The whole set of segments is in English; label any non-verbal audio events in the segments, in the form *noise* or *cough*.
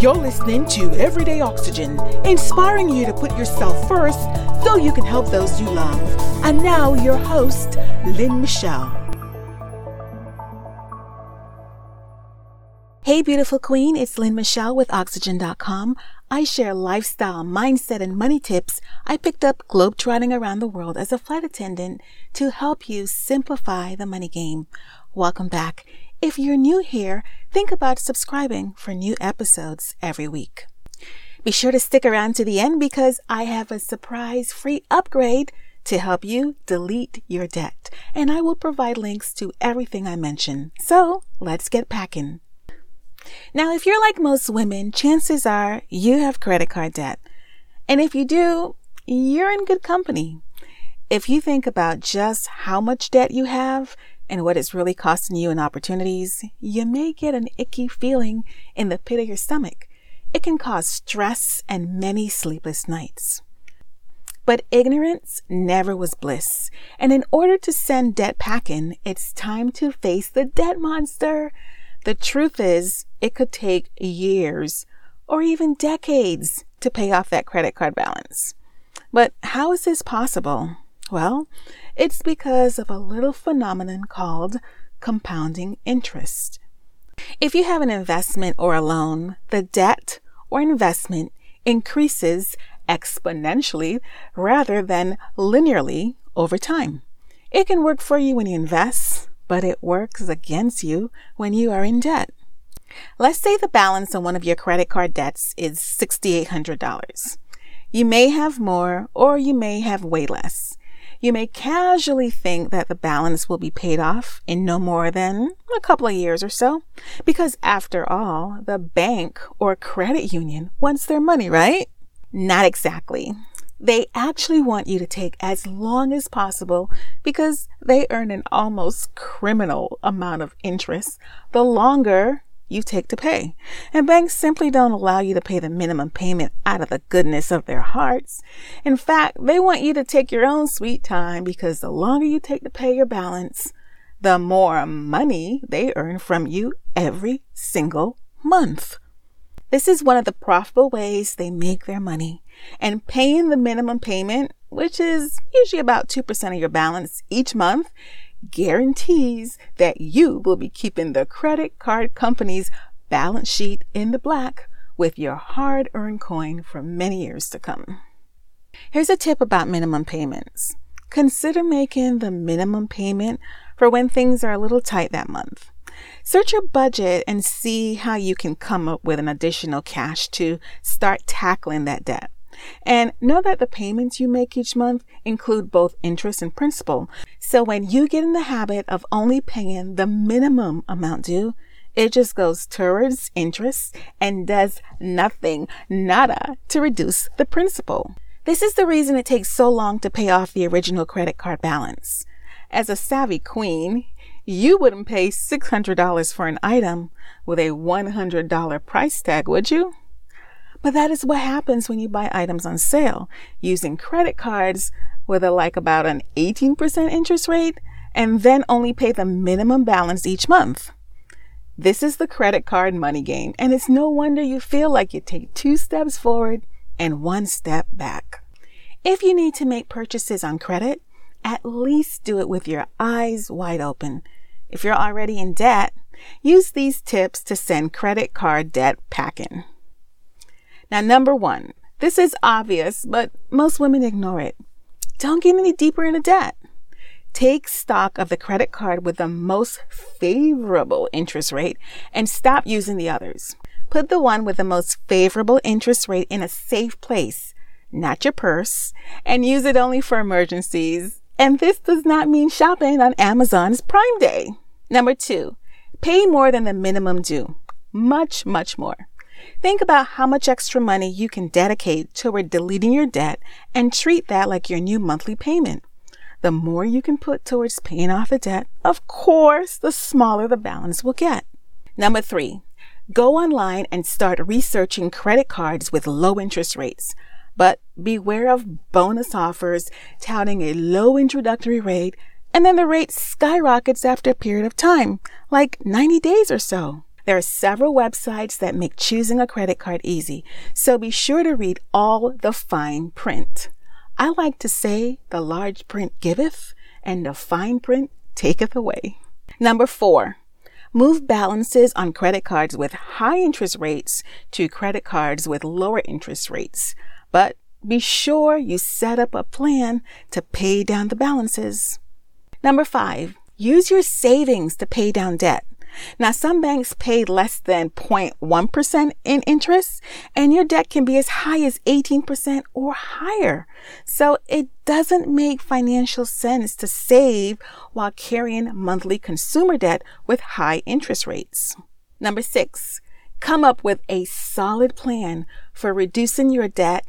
You're listening to Everyday Oxigynn, inspiring you to put yourself first so you can help those you love. And now, your host, Lynn Michelle. Hey, beautiful queen, it's Lynn Michelle with Oxigynn.com. I share lifestyle, mindset, and money tips I picked up globetrotting around the world as a flight attendant to help you simplify the money game. Welcome back. If you're new here, think about subscribing for new episodes every week. Be sure to stick around to the end because I have a surprise free upgrade to help you delete your debt, and I will provide links to everything I mention. So let's get packing. Now, if you're like most women, chances are you have credit card debt. And if you do, you're in good company. If you think about just how much debt you have, and what it's really costing you in opportunities, you may get an icky feeling in the pit of your stomach. It can cause stress and many sleepless nights. But ignorance never was bliss. And in order to send debt packing, it's time to face the debt monster. The truth is, it could take years or even decades to pay off that credit card balance. But how is this possible? Well, it's because of a little phenomenon called compounding interest. If you have an investment or a loan, the debt or investment increases exponentially rather than linearly over time. It can work for you when you invest, but it works against you when you are in debt. Let's say the balance on one of your credit card debts is $6,800. You may have more or you may have way less. You may casually think that the balance will be paid off in no more than a couple of years or so, because after all, the bank or credit union wants their money, right? Not exactly. They actually want you to take as long as possible because they earn an almost criminal amount of interest the longer you take to pay. And banks simply don't allow you to pay the minimum payment out of the goodness of their hearts. In fact, they want you to take your own sweet time because the longer you take to pay your balance, the more money they earn from you every single month. This is one of the profitable ways they make their money. And paying the minimum payment, which is usually about 2% of your balance each month, guarantees that you will be keeping the credit card company's balance sheet in the black with your hard earned coin for many years to come. Here's a tip about minimum payments. Consider making the minimum payment for when things are a little tight that month. Search your budget and see how you can come up with an additional cash to start tackling that debt. And know that the payments you make each month include both interest and principal. So when you get in the habit of only paying the minimum amount due, it just goes towards interest and does nothing, nada, to reduce the principal. This is the reason it takes so long to pay off the original credit card balance. As a savvy queen, you wouldn't pay $600 for an item with a $100 price tag, would you? But that is what happens when you buy items on sale using credit cards with a like about an 18% interest rate and then only pay the minimum balance each month. This is the credit card money game, and it's no wonder you feel like you take two steps forward and one step back. If you need to make purchases on credit, at least do it with your eyes wide open. If you're already in debt, use these tips to send credit card debt packing. Now, number one, this is obvious, but most women ignore it. Don't get any deeper into debt. Take stock of the credit card with the most favorable interest rate and stop using the others. Put the one with the most favorable interest rate in a safe place, not your purse, and use it only for emergencies. And this does not mean shopping on Amazon's Prime Day. Number two, pay more than the minimum due. Much, much more. Think about how much extra money you can dedicate toward deleting your debt and treat that like your new monthly payment. The more you can put towards paying off the debt, of course, the smaller the balance will get. Number three, go online and start researching credit cards with low interest rates. But beware of bonus offers touting a low introductory rate and then the rate skyrockets after a period of time, like 90 days or so. There are several websites that make choosing a credit card easy, so be sure to read all the fine print. I like to say the large print giveth and the fine print taketh away. Number four, move balances on credit cards with high interest rates to credit cards with lower interest rates. But be sure you set up a plan to pay down the balances. Number five, use your savings to pay down debt. Now, some banks pay less than 0.1% in interest, and your debt can be as high as 18% or higher. So it doesn't make financial sense to save while carrying monthly consumer debt with high interest rates. Number six, come up with a solid plan for reducing your debt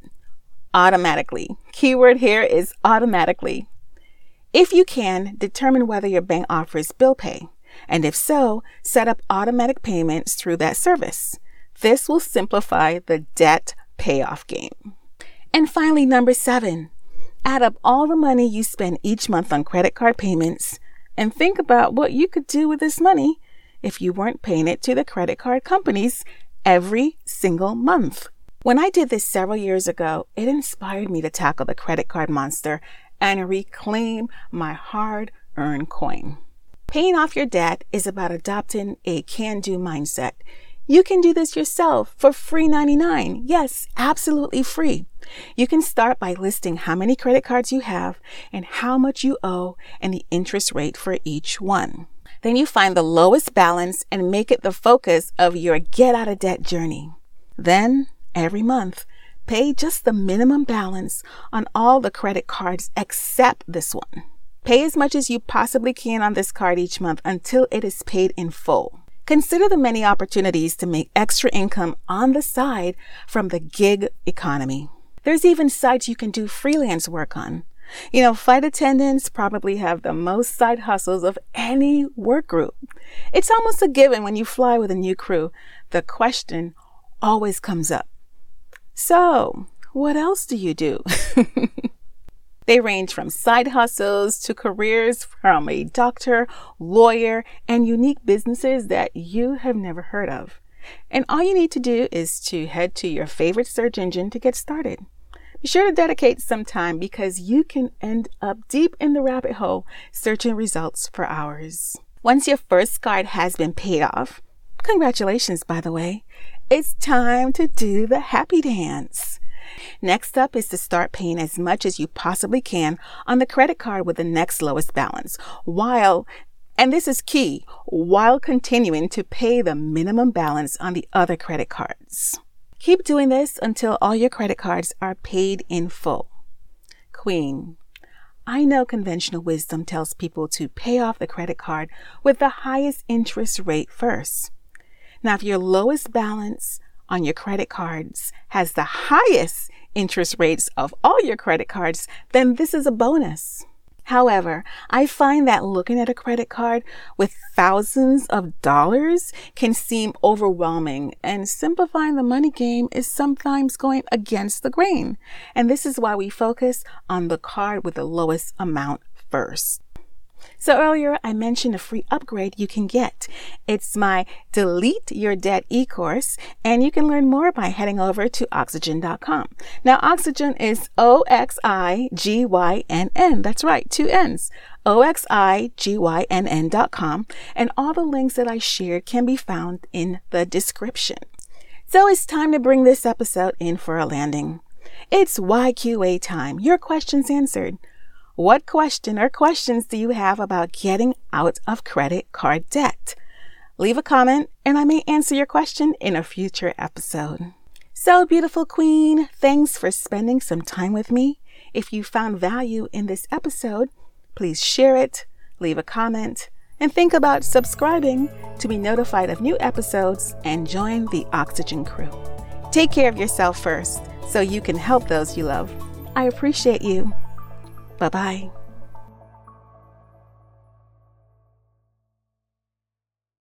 automatically. Keyword here is automatically. If you can, determine whether your bank offers bill pay. And if so, set up automatic payments through that service. This will simplify the debt payoff game. And finally, number seven, add up all the money you spend each month on credit card payments and think about what you could do with this money if you weren't paying it to the credit card companies every single month. When I did this several years ago, it inspired me to tackle the credit card monster and reclaim my hard earned coin. Paying off your debt is about adopting a can do mindset. You can do this yourself for free 99. Yes, absolutely free. You can start by listing how many credit cards you have and how much you owe and the interest rate for each one. Then you find the lowest balance and make it the focus of your get out of debt journey. Then, every month, pay just the minimum balance on all the credit cards except this one. Pay as much as you possibly can on this card each month until it is paid in full. Consider the many opportunities to make extra income on the side from the gig economy. There's even sites you can do freelance work on. You know, flight attendants probably have the most side hustles of any work group. It's almost a given when you fly with a new crew. The question always comes up. So, what else do you do? *laughs* They range from side hustles to careers from a doctor, lawyer, and unique businesses that you have never heard of. And all you need to do is to head to your favorite search engine to get started. Be sure to dedicate some time because you can end up deep in the rabbit hole searching results for hours. Once your first card has been paid off, congratulations, by the way, it's time to do the happy dance. Next up is to start paying as much as you possibly can on the credit card with the next lowest balance while and this is key while continuing to pay the minimum balance on the other credit cards. Keep doing this until all your credit cards are paid in full. Queen, I know conventional wisdom tells people to pay off the credit card with the highest interest rate first. Now, if your lowest balance on your credit cards has the highest interest rates of all your credit cards, then this is a bonus. However, I find that looking at a credit card with thousands of dollars can seem overwhelming, and simplifying the money game is sometimes going against the grain. And this is why we focus on the card with the lowest amount first. So earlier I mentioned a free upgrade you can get. It's my Delete Your Debt e-course and you can learn more by heading over to oxigynn.com. Now Oxigynn is O-X-I-G-Y-N-N. That's right, two N's. O-X-I-G-Y-N-N.com and all the links that I shared can be found in the description. So it's time to bring this episode in for a landing. It's YQA time. Your questions answered. What question or questions do you have about getting out of credit card debt? Leave a comment and I may answer your question in a future episode. So, beautiful queen, thanks for spending some time with me. If you found value in this episode, please share it, leave a comment, and think about subscribing to be notified of new episodes and join the Oxigynn crew. Take care of yourself first so you can help those you love. I appreciate you. Bye bye.